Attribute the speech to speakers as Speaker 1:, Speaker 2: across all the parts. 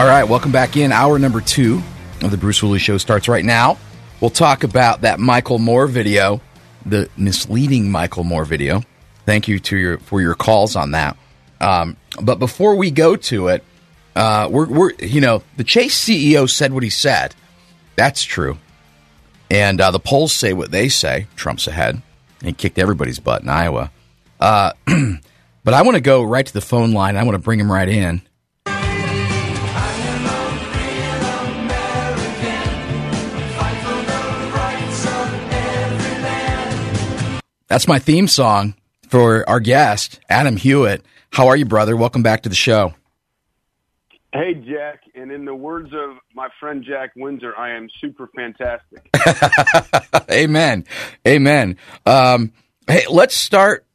Speaker 1: All right, welcome back in. Hour number two of the Bruce Hooley Show starts right now. We'll talk about that Michael Moore video, the misleading Michael Moore video. Thank you to your for your calls on that. Um, but before we go to it, uh, we're, we're you know the Chase CEO said what he said. That's true, and uh, the polls say what they say. Trump's ahead. He kicked everybody's butt in Iowa. Uh, but I want to go right to the phone line. I want to bring him right in. That's my theme song for our guest, Adam Hewitt. How are you, brother? Welcome back to the show.
Speaker 2: Hey, Jack. And in the words of my friend Jack Windsor, I am super fantastic.
Speaker 1: Amen. Amen. Um, hey, let's start.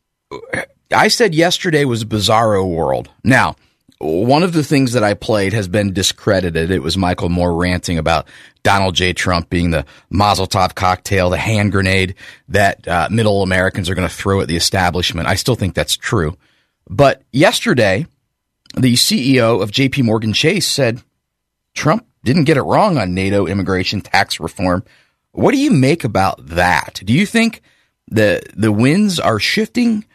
Speaker 1: I said yesterday was a bizarro world. Now, one of the things that I played has been discredited. It was Michael Moore ranting about Donald J. Trump being the Mazel Tov cocktail, the hand grenade that uh, middle Americans are going to throw at the establishment. I still think that's true. But yesterday, the CEO of JP Morgan Chase said Trump didn't get it wrong on NATO immigration tax reform. What do you make about that? Do you think the the winds are shifting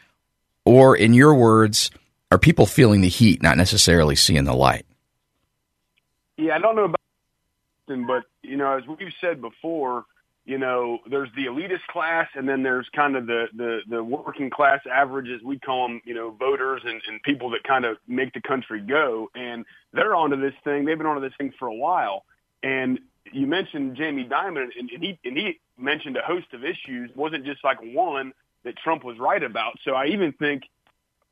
Speaker 1: or in your words are people feeling the heat, not necessarily seeing the light?
Speaker 2: Yeah, I don't know about, but you know, as we've said before, you know, there's the elitist class, and then there's kind of the the, the working class averages. We call them, you know, voters and, and people that kind of make the country go. And they're onto this thing. They've been onto this thing for a while. And you mentioned Jamie Dimon, and, and he and he mentioned a host of issues. It wasn't just like one that Trump was right about. So I even think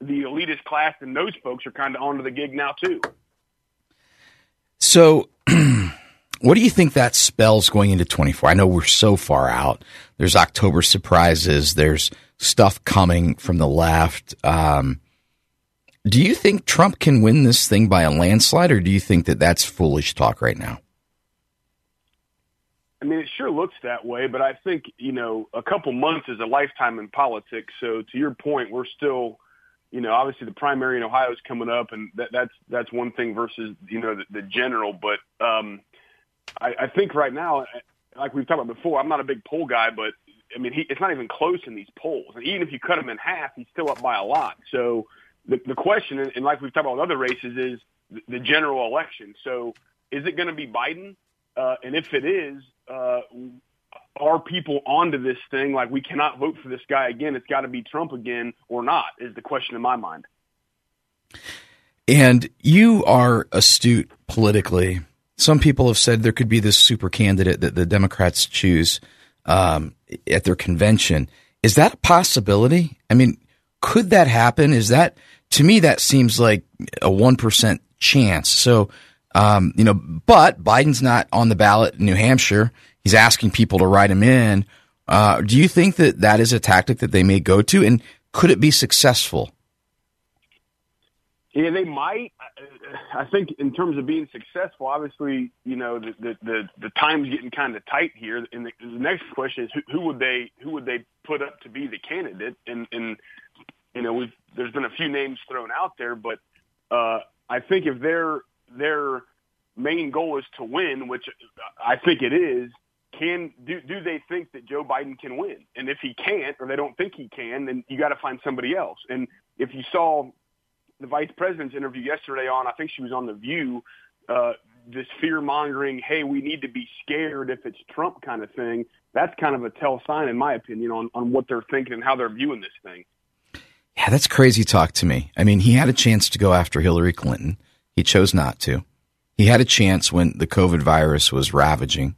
Speaker 2: the elitist class and those folks are kind of onto the gig now too.
Speaker 1: So, what do you think that spells going into 24? I know we're so far out. There's October surprises. There's stuff coming from the left. Um, do you think Trump can win this thing by a landslide, or do you think that that's foolish talk right now?
Speaker 2: I mean, it sure looks that way, but I think you know a couple months is a lifetime in politics. So, to your point, we're still you know, obviously the primary in Ohio is coming up, and that, that's that's one thing versus you know the, the general. But um, I, I think right now, like we've talked about before, I'm not a big poll guy, but I mean, he, it's not even close in these polls. And even if you cut him in half, he's still up by a lot. So the the question, and like we've talked about with other races, is the, the general election. So is it going to be Biden? Uh, and if it is, uh, are people onto this thing like we cannot vote for this guy again. It's got to be trump again or not is the question in my mind.
Speaker 1: And you are astute politically. Some people have said there could be this super candidate that the democrats choose um, at their convention. Is that a possibility? I mean could that happen? Is that to me that seems like a 1% chance. So um, you know but biden's not on the ballot in new hampshire he's asking people to write him in. Uh, do you think that that is a tactic that they may go to, and could it be successful?
Speaker 2: Yeah, they might. I think in terms of being successful, obviously, you know, the the the, the time's getting kind of tight here. And the, the next question is, who, who would they who would they put up to be the candidate? And and you know, we've there's been a few names thrown out there, but uh, I think if their their main goal is to win, which I think it is, can do do they think that Joe Biden can win? And if he can't, or they don't think he can, then you got to find somebody else. And if you saw the vice president's interview yesterday on, I think she was on the View, uh, this fear mongering, hey, we need to be scared if it's Trump kind of thing. That's kind of a tell sign, in my opinion, on on what they're thinking and how they're viewing this thing.
Speaker 1: Yeah, that's crazy talk to me. I mean, he had a chance to go after Hillary Clinton. He chose not to. He had a chance when the COVID virus was ravaging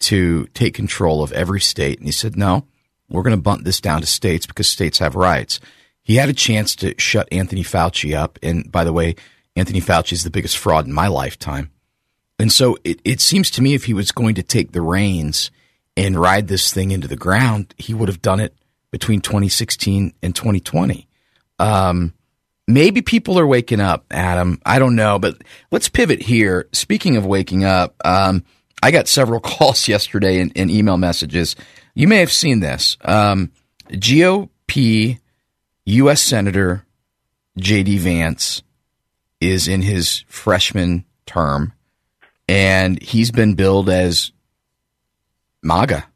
Speaker 1: to take control of every state. And he said, no, we're going to bunt this down to states because states have rights. He had a chance to shut Anthony Fauci up. And by the way, Anthony Fauci is the biggest fraud in my lifetime. And so it, it seems to me if he was going to take the reins and ride this thing into the ground, he would have done it between 2016 and 2020. Um, maybe people are waking up, Adam. I don't know, but let's pivot here. Speaking of waking up, um, I got several calls yesterday and, and, email messages. You may have seen this. Um, GOP U.S. Senator J.D. Vance is in his freshman term, and he's been billed as MAGA.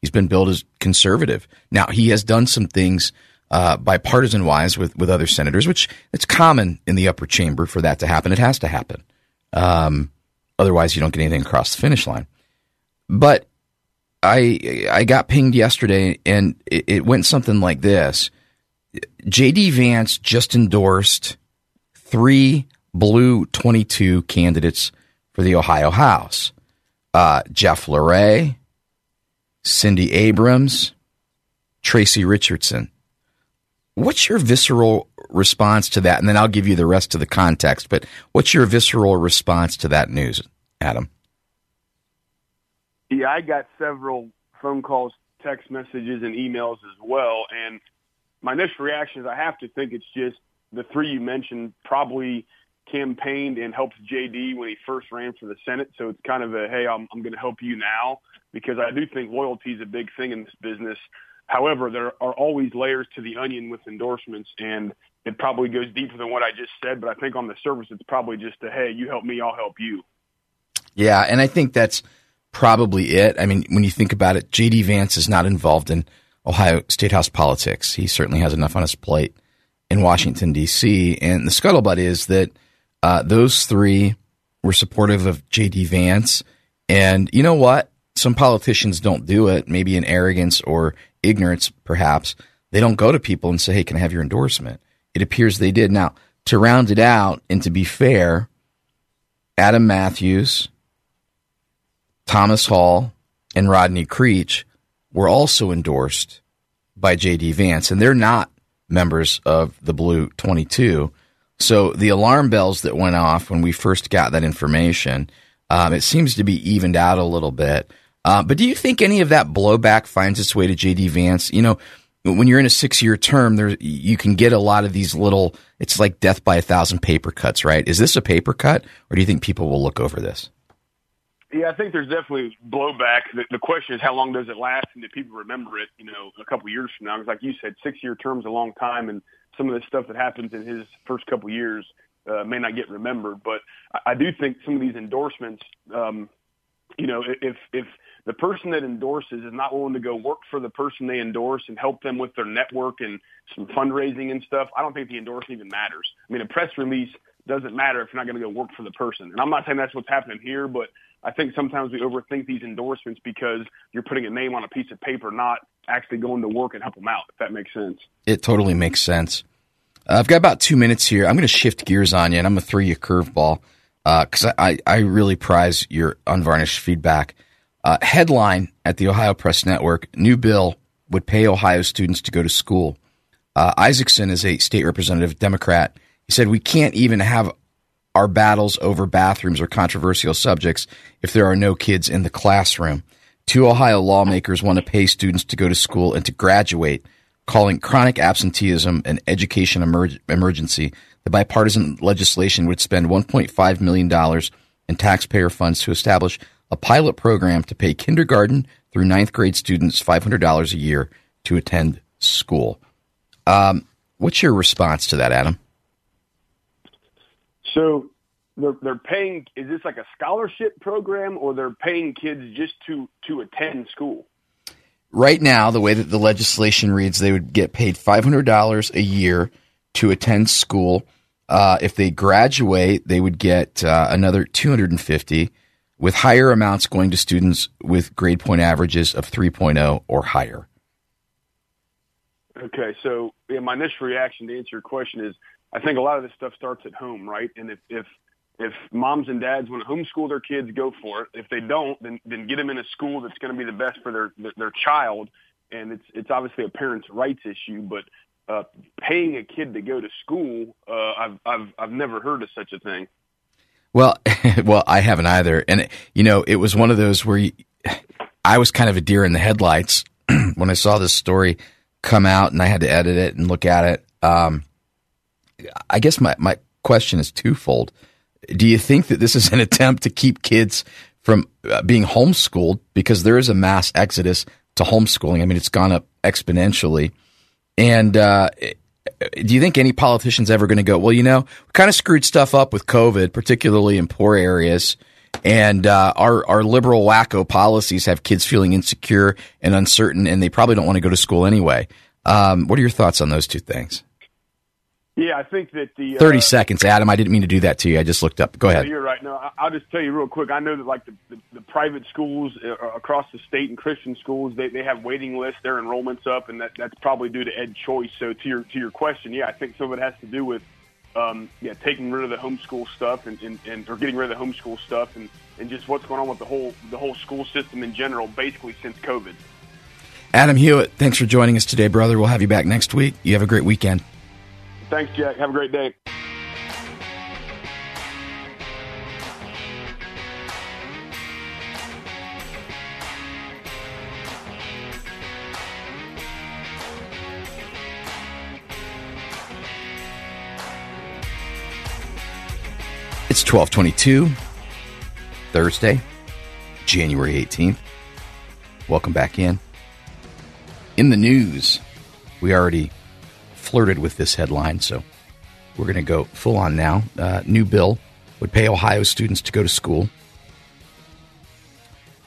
Speaker 1: He's been billed as conservative. Now he has done some things uh, bipartisan wise with with other senators, which it's common in the upper chamber for that to happen. It has to happen. Um, otherwise, you don't get anything across the finish line. But I I got pinged yesterday, and it, it went something like this: J.D. Vance just endorsed three blue twenty two candidates for the Ohio House. Uh, Jeff LaRe, Cindy Abrams, Tracy Richardson. What's your visceral response to that? And then I'll give you the rest of the context. But what's your visceral response to that news, Adam?
Speaker 2: Yeah, I got several phone calls, text messages, and emails as well. And my initial reaction is I have to think it's just the three you mentioned probably campaigned and helped JD when he first ran for the Senate. So it's kind of a, hey, I'm, I'm going to help you now because I do think loyalty is a big thing in this business. However, there are always layers to the onion with endorsements, and it probably goes deeper than what I just said. But I think on the surface, it's probably just a, hey, you help me, I'll help you.
Speaker 1: Yeah, and I think that's probably it. I mean, when you think about it, J.D. Vance is not involved in Ohio State House politics. He certainly has enough on his plate in Washington, D.C. And the scuttlebutt is that uh, those three were supportive of J.D. Vance. And you know what? Some politicians don't do it, maybe in arrogance or ignorance, perhaps. They don't go to people and say, hey, can I have your endorsement? It appears they did. Now, to round it out and to be fair, Adam Matthews, Thomas Hall, and Rodney Creech were also endorsed by J.D. Vance, and they're not members of the Blue 22. So the alarm bells that went off when we first got that information, um, it seems to be evened out a little bit. Uh, but do you think any of that blowback finds its way to JD Vance? You know, when you're in a six year term, there you can get a lot of these little. It's like death by a thousand paper cuts, right? Is this a paper cut, or do you think people will look over this?
Speaker 2: Yeah, I think there's definitely blowback. The, the question is how long does it last, and do people remember it? You know, a couple years from now, because like you said, six year terms a long time, and some of the stuff that happens in his first couple years uh, may not get remembered. But I, I do think some of these endorsements, um, you know, if if the person that endorses is not willing to go work for the person they endorse and help them with their network and some fundraising and stuff, I don't think the endorsement even matters. I mean, a press release doesn't matter if you're not going to go work for the person. And I'm not saying that's what's happening here, but I think sometimes we overthink these endorsements because you're putting a name on a piece of paper, not actually going to work and help them out, if that makes sense.
Speaker 1: It totally makes sense. Uh, I've got about two minutes here. I'm going to shift gears on you, and I'm going to throw you a curveball because uh, I, I really prize your unvarnished feedback. Uh, headline at the Ohio Press Network New bill would pay Ohio students to go to school. Uh, Isaacsohn is a state representative, Democrat. He said, We can't even have our battles over bathrooms or controversial subjects if there are no kids in the classroom. Two Ohio lawmakers want to pay students to go to school and to graduate, calling chronic absenteeism an education emer- emergency. The bipartisan legislation would spend $1.5 million in taxpayer funds to establish a pilot program to pay kindergarten through ninth grade students $500 a year to attend school. Um, what's your response to that, Adam?
Speaker 2: So they're, they're paying, is this like a scholarship program or they're paying kids just to, to attend school?
Speaker 1: Right now, the way that the legislation reads, they would get paid $500 a year to attend school. Uh, if they graduate, they would get uh, another 250 with higher amounts going to students with grade point averages of 3.0 or higher.
Speaker 2: Okay, so yeah, my initial reaction to answer your question is I think a lot of this stuff starts at home, right? And if, if if moms and dads want to homeschool their kids, go for it. If they don't, then then get them in a school that's going to be the best for their their, their child. And it's it's obviously a parents' rights issue, but uh, paying a kid to go to school, uh, I've I've I've never heard of such a thing.
Speaker 1: Well, well, I haven't either. And you know, it was one of those where you, I was kind of a deer in the headlights when I saw this story come out, and I had to edit it and look at it. Um, I guess my my question is twofold do you think that this is an attempt to keep kids from uh, being homeschooled because there is a mass exodus to homeschooling? I mean, it's gone up exponentially. And uh, do you think any politician's ever going to go, well, you know, we kind of screwed stuff up with COVID, particularly in poor areas. And uh, our our liberal wacko policies have kids feeling insecure and uncertain, and they probably don't want to go to school anyway. Um, what are your thoughts on those two things?
Speaker 2: Yeah, I think that the
Speaker 1: thirty uh, seconds, Adam. I didn't mean to do that to you. I just looked up. Go ahead.
Speaker 2: You're right. No, I'll just tell you real quick. I know that like the, the, the private schools uh, across the state and Christian schools, they they have waiting lists, their enrollments up, and that that's probably due to EdChoice. So to your to your question, yeah, I think some of it has to do with um, yeah taking rid of the homeschool stuff and, and, and or getting rid of the homeschool stuff and and just what's going on with the whole the whole school system in general, basically since COVID.
Speaker 1: Adam Hewitt, thanks for joining us today, brother. We'll have you back next week. You have a great weekend.
Speaker 2: Thanks, Jack. Have a great day.
Speaker 1: It's 1222, Thursday, January 18th. Welcome back in. In the news, we already flirted with this headline, so we're going to go full on now. Uh, new bill would pay Ohio students to go to school.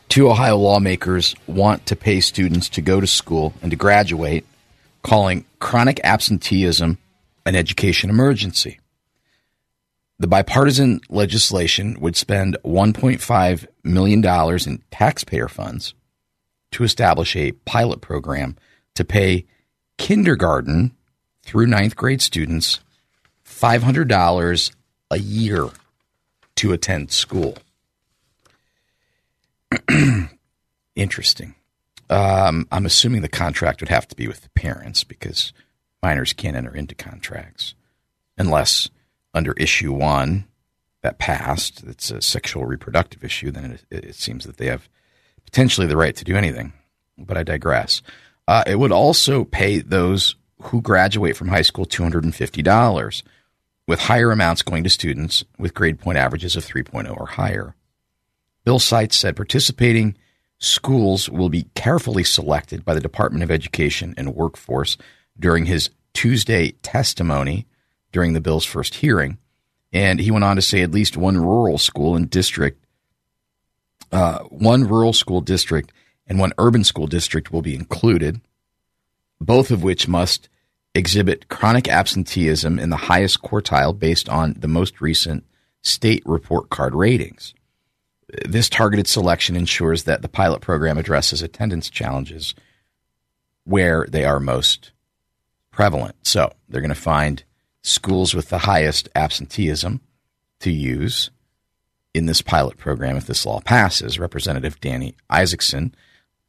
Speaker 1: Two Ohio lawmakers want to pay students to go to school and to graduate, calling chronic absenteeism an education emergency. The bipartisan legislation would spend $1.5 million in taxpayer funds to establish a pilot program to pay kindergarten through ninth grade students $500 a year to attend school. Interesting. Um, I'm assuming the contract would have to be with the parents because minors can't enter into contracts unless under issue one that passed, it's a sexual reproductive issue, then it, it seems that they have potentially the right to do anything. But I digress. Uh, it would also pay those who graduate from high school $250, with higher amounts going to students with grade point averages of 3.0 or higher. Bill Seitz said participating schools will be carefully selected by the Department of Education and Workforce during his Tuesday testimony during the bill's first hearing. And he went on to say at least one rural school and district, uh, one rural school district and one urban school district will be included both of which must exhibit chronic absenteeism in the highest quartile based on the most recent state report card ratings. This targeted selection ensures that the pilot program addresses attendance challenges where they are most prevalent. So they're going to find schools with the highest absenteeism to use in this pilot program if this law passes. Representative Dani Isaacsohn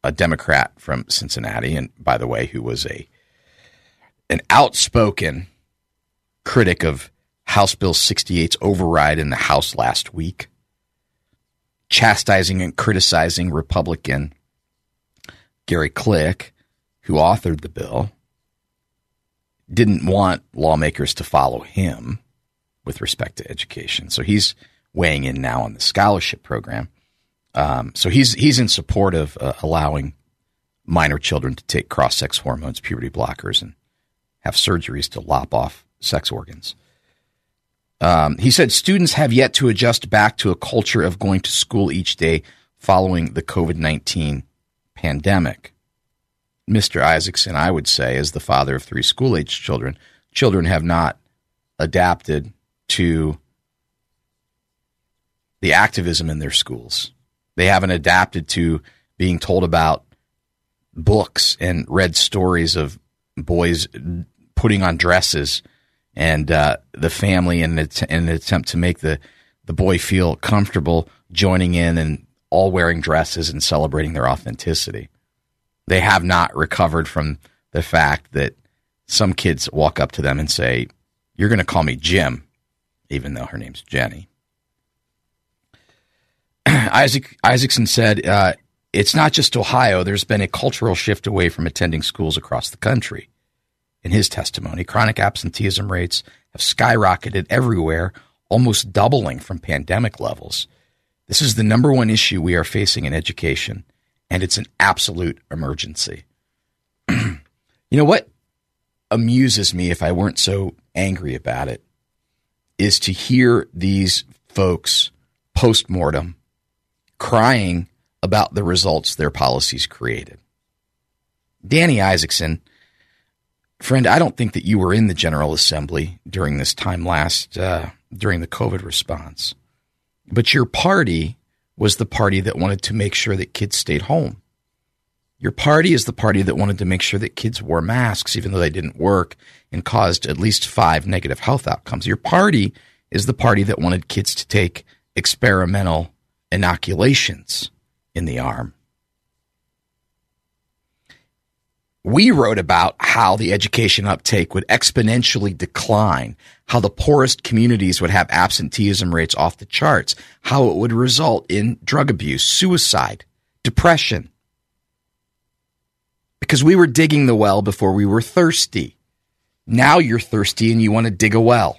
Speaker 1: a Democrat from Cincinnati, and by the way, who was a an outspoken critic of House Bill 68's override in the House last week, chastising and criticizing Republican Gary Click, who authored the bill, didn't want lawmakers to follow him with respect to education. So he's weighing in now on the scholarship program. Um, so he's he's in support of uh, allowing minor children to take cross sex hormones, puberty blockers, and have surgeries to lop off sex organs. Um, he said students have yet to adjust back to a culture of going to school each day following the COVID 19 pandemic. Mr. Isaacsohn, I would say, as the father of three school age children, children have not adapted to the activism in their schools. They haven't adapted to being told about books and read stories of boys putting on dresses and uh, the family in an, attempt to make the the boy feel comfortable joining in and all wearing dresses and celebrating their authenticity. They have not recovered from the fact that some kids walk up to them and say, You're going to call me Jim, even though her name's Jenny. Isaac Isaacsohn said, uh, It's not just Ohio. There's been a cultural shift away from attending schools across the country. In his testimony, chronic absenteeism rates have skyrocketed everywhere, almost doubling from pandemic levels. This is the number one issue we are facing in education, and it's an absolute emergency. you know what amuses me, if I weren't so angry about it, is to hear these folks post mortem crying about the results their policies created. Dani Isaacsohn, friend, I don't think that you were in the General Assembly during this time last, uh, during the COVID response, but your party was the party that wanted to make sure that kids stayed home. Your party is the party that wanted to make sure that kids wore masks, even though they didn't work and caused at least five negative health outcomes. Your party is the party that wanted kids to take experimental inoculations in the arm. We wrote about how the education uptake would exponentially decline, how the poorest communities would have absenteeism rates off the charts, how it would result in drug abuse, suicide, depression. Because we were digging the well before we were thirsty. Now you're thirsty and you want to dig a well.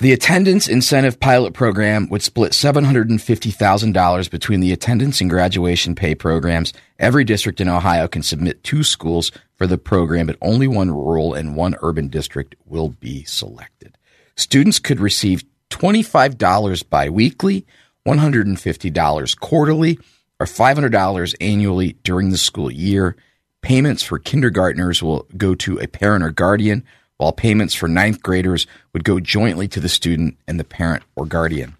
Speaker 1: The attendance incentive pilot program would split $750,000 between the attendance and graduation pay programs. Every district in Ohio can submit two schools for the program, but only one rural and one urban district will be selected. Students could receive $25 biweekly, $150 quarterly, or $500 annually during the school year. Payments for kindergartners will go to a parent or guardian while payments for ninth graders would go jointly to the student and the parent or guardian.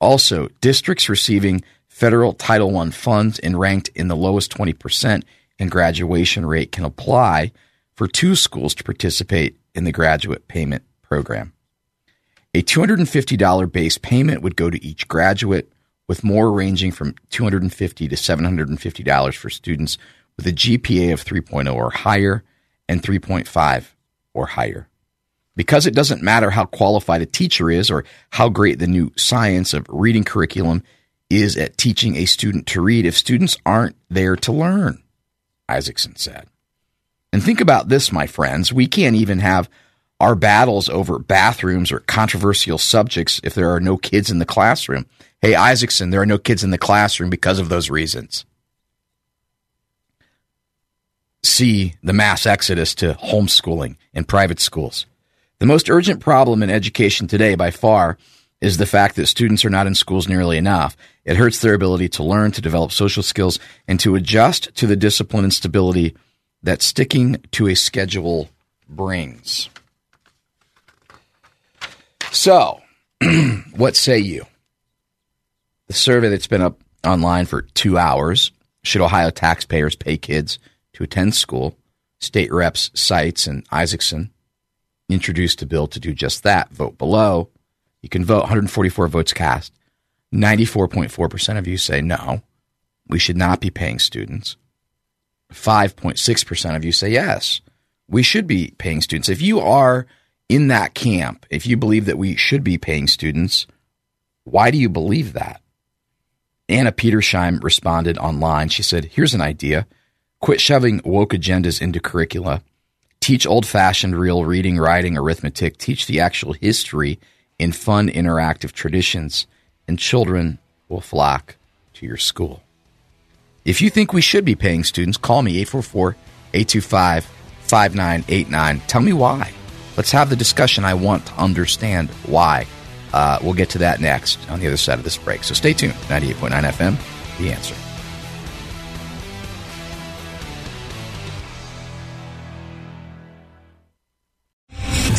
Speaker 1: Also, districts receiving federal Title I funds and ranked in the lowest 20% in graduation rate can apply for two schools to participate in the graduate payment program. A $250 base payment would go to each graduate, with more ranging from $250 to $750 for students with a GPA of 3.0 or higher and 3.5 or higher. Because it doesn't matter how qualified a teacher is or how great the new science of reading curriculum is at teaching a student to read if students aren't there to learn, Isaacsohn said. And think about this, my friends. We can't even have our battles over bathrooms or controversial subjects if there are no kids in the classroom. Hey, Isaacsohn, there are no kids in the classroom because of those reasons see the mass exodus to homeschooling and private schools. The most urgent problem in education today, by far, is the fact that students are not in schools nearly enough. It hurts their ability to learn, to develop social skills, and to adjust to the discipline and stability that sticking to a schedule brings. So, what say you? The survey that's been up online for two hours should Ohio taxpayers pay kids to attend school. State Reps Seitz and Isaacsohn introduced a bill to do just that. Vote below. You can vote 144 votes cast. 94.4% of you say no, we should not be paying students. 5.6% of you say yes, we should be paying students. If you are in that camp, if you believe that we should be paying students, why do you believe that? Anna Petersheim responded online. She said, Here's an idea. Quit shoving woke agendas into curricula. Teach old fashioned real reading, writing, arithmetic. Teach the actual history in fun, interactive traditions, and children will flock to your school. If you think we should be paying students, call me 844 825 5989. Tell me why. Let's have the discussion. I want to understand why. Uh, we'll get to that next on the other side of this break. So stay tuned. 98.9 FM, The Answer.